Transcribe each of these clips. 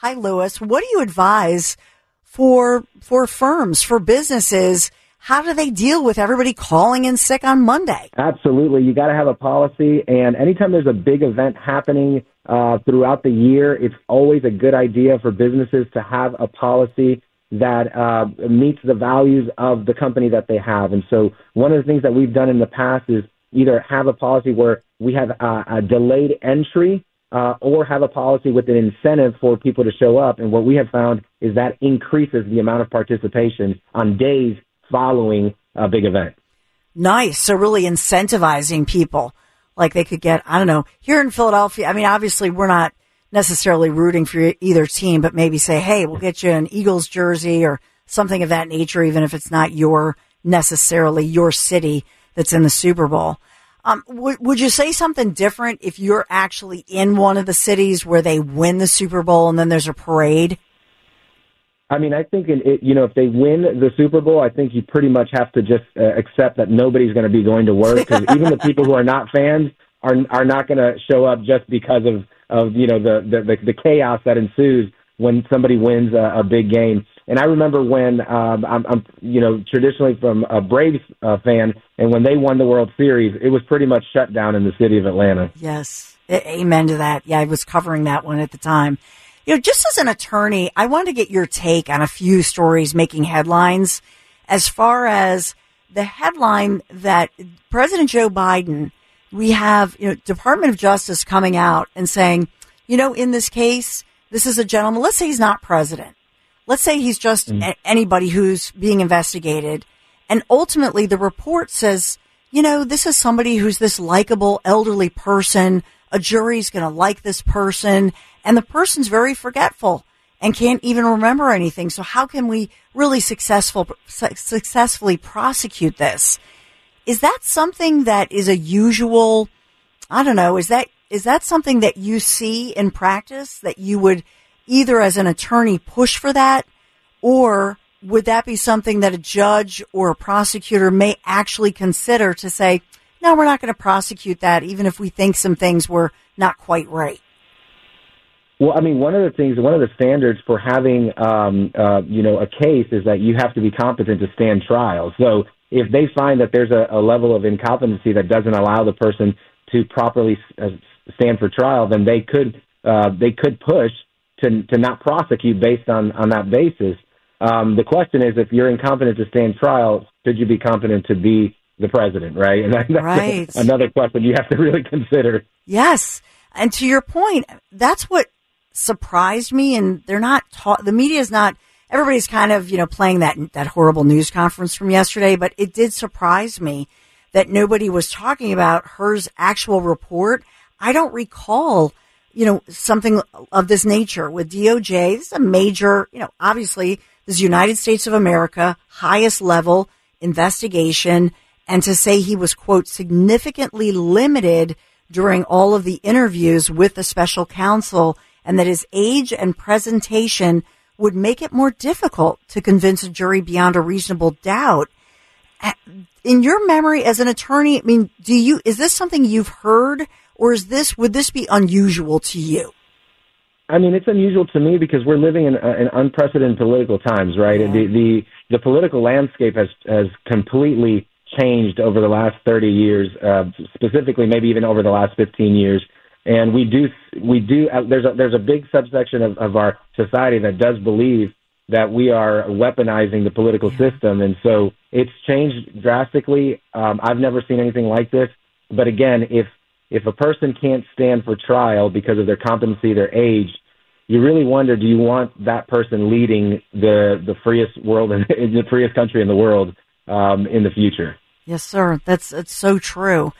Hi, Luis. What do you advise for for firms, for businesses? How do they deal with everybody calling in sick on Monday? Absolutely. You got to have a policy. And anytime there's a big event happening uh, throughout the year, it's always a good idea for businesses to have a policy that uh, meets the values of the company that they have. And so one of the things that we've done in the past is either have a policy where we have a delayed entry uh, or have a policy with an incentive for people to show up. And what we have found is that increases the amount of participation on days following a big event. Nice. So really incentivizing people like they could get, I don't know, here in Philadelphia. I mean, obviously we're not necessarily rooting for either team, but maybe say, Hey, we'll get you an Eagles jersey or something of that nature, even if it's not your necessarily your city that's in the Super Bowl. Um, w- would you say something different if you're actually in one of the cities where they win the Super Bowl and then there's a parade? I mean, I think it, you know if they win the Super Bowl, I think you pretty much have to just uh, accept that nobody's going to be going to work because even the people who are not fans are are not going to show up just because of of you know the the the, the chaos that ensues when somebody wins a, a big game. And I remember when um, I'm, I'm, you know, traditionally from a Braves uh, fan, and when they won the World Series, it was pretty much shut down in the city of Atlanta. Yes, amen to that. Yeah, I was covering that one at the time. You know, just as an attorney, I wanted to get your take on a few stories making headlines. As far as the headline that President Joe Biden, we have, you know, Department of Justice coming out and saying, you know, in this case, this is a gentleman. Let's say he's not president Let's say he's just mm. a- anybody who's being investigated. And ultimately the report says, you know, this is somebody who's this likable elderly person. A jury's going to like this person and the person's very forgetful and can't even remember anything. So how can we really successful, su- successfully prosecute this? Is that something that is a usual, I don't know, is that, is that something that you see in practice that you would either as an attorney push for that or would that be something that a judge or a prosecutor may actually consider to say, no, we're not going to prosecute that, even if we think some things were not quite right? Well, I mean, one of the things, one of the standards for having, um, uh, you know, a case is that you have to be competent to stand trial. So if they find that there's a, a level of incompetency that doesn't allow the person to properly uh, stand for trial, then they could uh, they could push to to not prosecute based on on that basis. Um, the question is, if you're incompetent to stand trial, should you be competent to be the president, right? And that's right. another question you have to really consider. Yes, and to your point, that's what surprised me. And they're not ta- the media is not. Everybody's kind of you know playing that that horrible news conference from yesterday, but it did surprise me that nobody was talking about Hur's actual report. I don't recall you know, something of this nature with DOJ. This is a major, you know, obviously this is United States of America, highest level investigation. And to say he was, quote, significantly limited during all of the interviews with the special counsel and that his age and presentation would make it more difficult to convince a jury beyond a reasonable doubt. In your memory as an attorney, I mean, do you, is this something you've heard or is this would this be unusual to you? I mean, it's unusual to me because we're living in, uh, in unprecedented political times, right? Yeah. The, the the political landscape has has completely changed over the last 30 years, uh, specifically maybe even over the last 15 years. And we do, we do, uh, there's a, there's a big subsection of, of our society that does believe that we are weaponizing the political system. And so it's changed drastically. Um, I've never seen anything like this. But again, if, if a person can't stand for trial because of their competency, their age, you really wonder, do you want that person leading the, the freest world in, the freest country in the world, um, in the future? Yes, sir. That's, that's so true.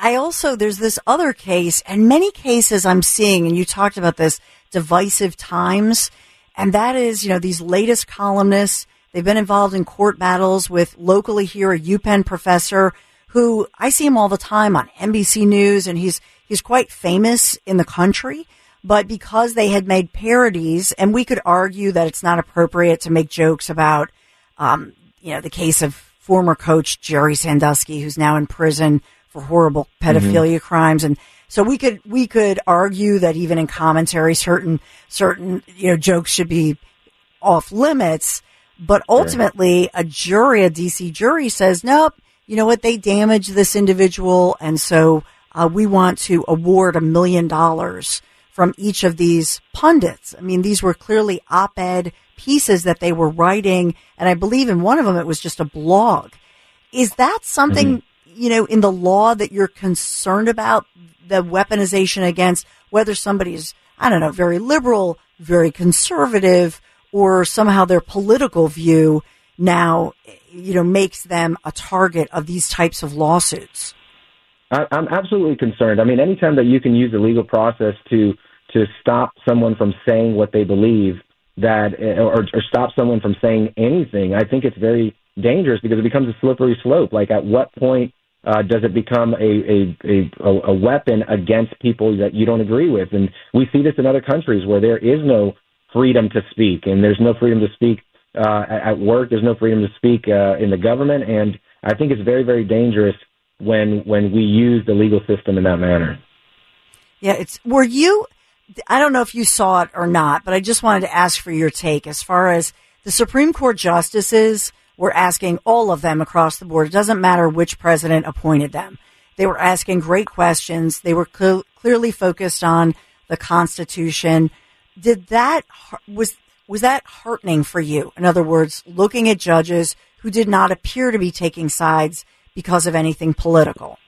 I also, there's this other case and many cases I'm seeing, and you talked about this divisive times and that is, you know, these latest columnists, they've been involved in court battles with locally here a UPenn professor who I see him all the time on NBC News and he's, he's quite famous in the country. But because they had made parodies, and we could argue that it's not appropriate to make jokes about, um, you know, the case of former coach Jerry Sandusky, who's now in prison for horrible pedophilia mm-hmm. crimes. And so we could we could argue that even in commentary, certain certain you know jokes should be off limits. But ultimately, a jury, a DC jury, says nope. You know what? They damaged this individual, and so uh, we want to award a million dollars from each of these pundits. I mean, these were clearly op-ed pieces that they were writing, and I believe in one of them it was just a blog. Is that something mm-hmm. you know in the law that you're concerned about the weaponization against whether somebody's, I don't know, very liberal, very conservative, or somehow their political view now, you know, makes them a target of these types of lawsuits. I'm absolutely concerned. I mean, anytime that you can use the legal process to to stop someone from saying what they believe, that or, or stop someone from saying anything, I think it's very dangerous because it becomes a slippery slope. Like, at what point uh, does it become a, a, a, a weapon against people that you don't agree with? And we see this in other countries where there is no freedom to speak, and there's no freedom to speak uh, at work. There's no freedom to speak uh, in the government, and I think it's very, very dangerous when when we use the legal system in that manner. Yeah, it's. Were you? I don't know if you saw it or not, but I just wanted to ask for your take as far as the Supreme Court justices were asking all of them across the board. It doesn't matter which president appointed them. They were asking great questions. They were cl- clearly focused on the Constitution. Did that was was that heartening for you? In other words, looking at judges who did not appear to be taking sides because of anything political.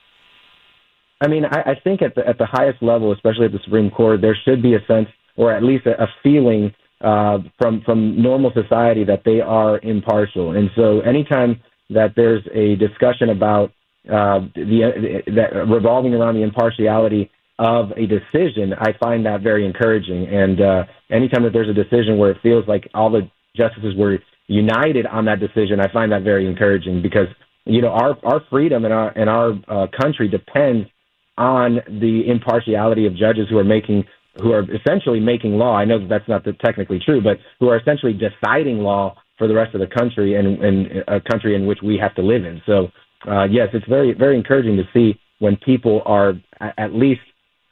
I mean, I, I think at the at the highest level, especially at the Supreme Court, there should be a sense, or at least a, a feeling uh, from from normal society that they are impartial. And so, anytime that there's a discussion about uh, the that revolving around the impartiality of a decision, I find that very encouraging. And uh, anytime that there's a decision where it feels like all the justices were united on that decision, I find that very encouraging because you know our our freedom and our and our uh, country depends on the impartiality of judges who are making who are essentially making law. I know that that's not the, technically true, but who are essentially deciding law for the rest of the country and, and a country in which we have to live in. So, uh, yes, it's very, very encouraging to see when people are at least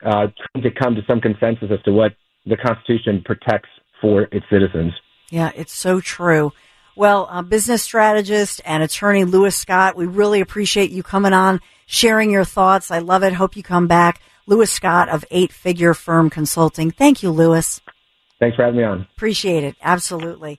uh, trying to come to some consensus as to what the Constitution protects for its citizens. Yeah, it's so true. Well, uh, business strategist and attorney Luis Scott, we really appreciate you coming on, sharing your thoughts. I love it. Hope you come back. Luis Scott of Eight Figure Firm Consulting. Thank you, Luis. Thanks for having me on. Appreciate it. Absolutely.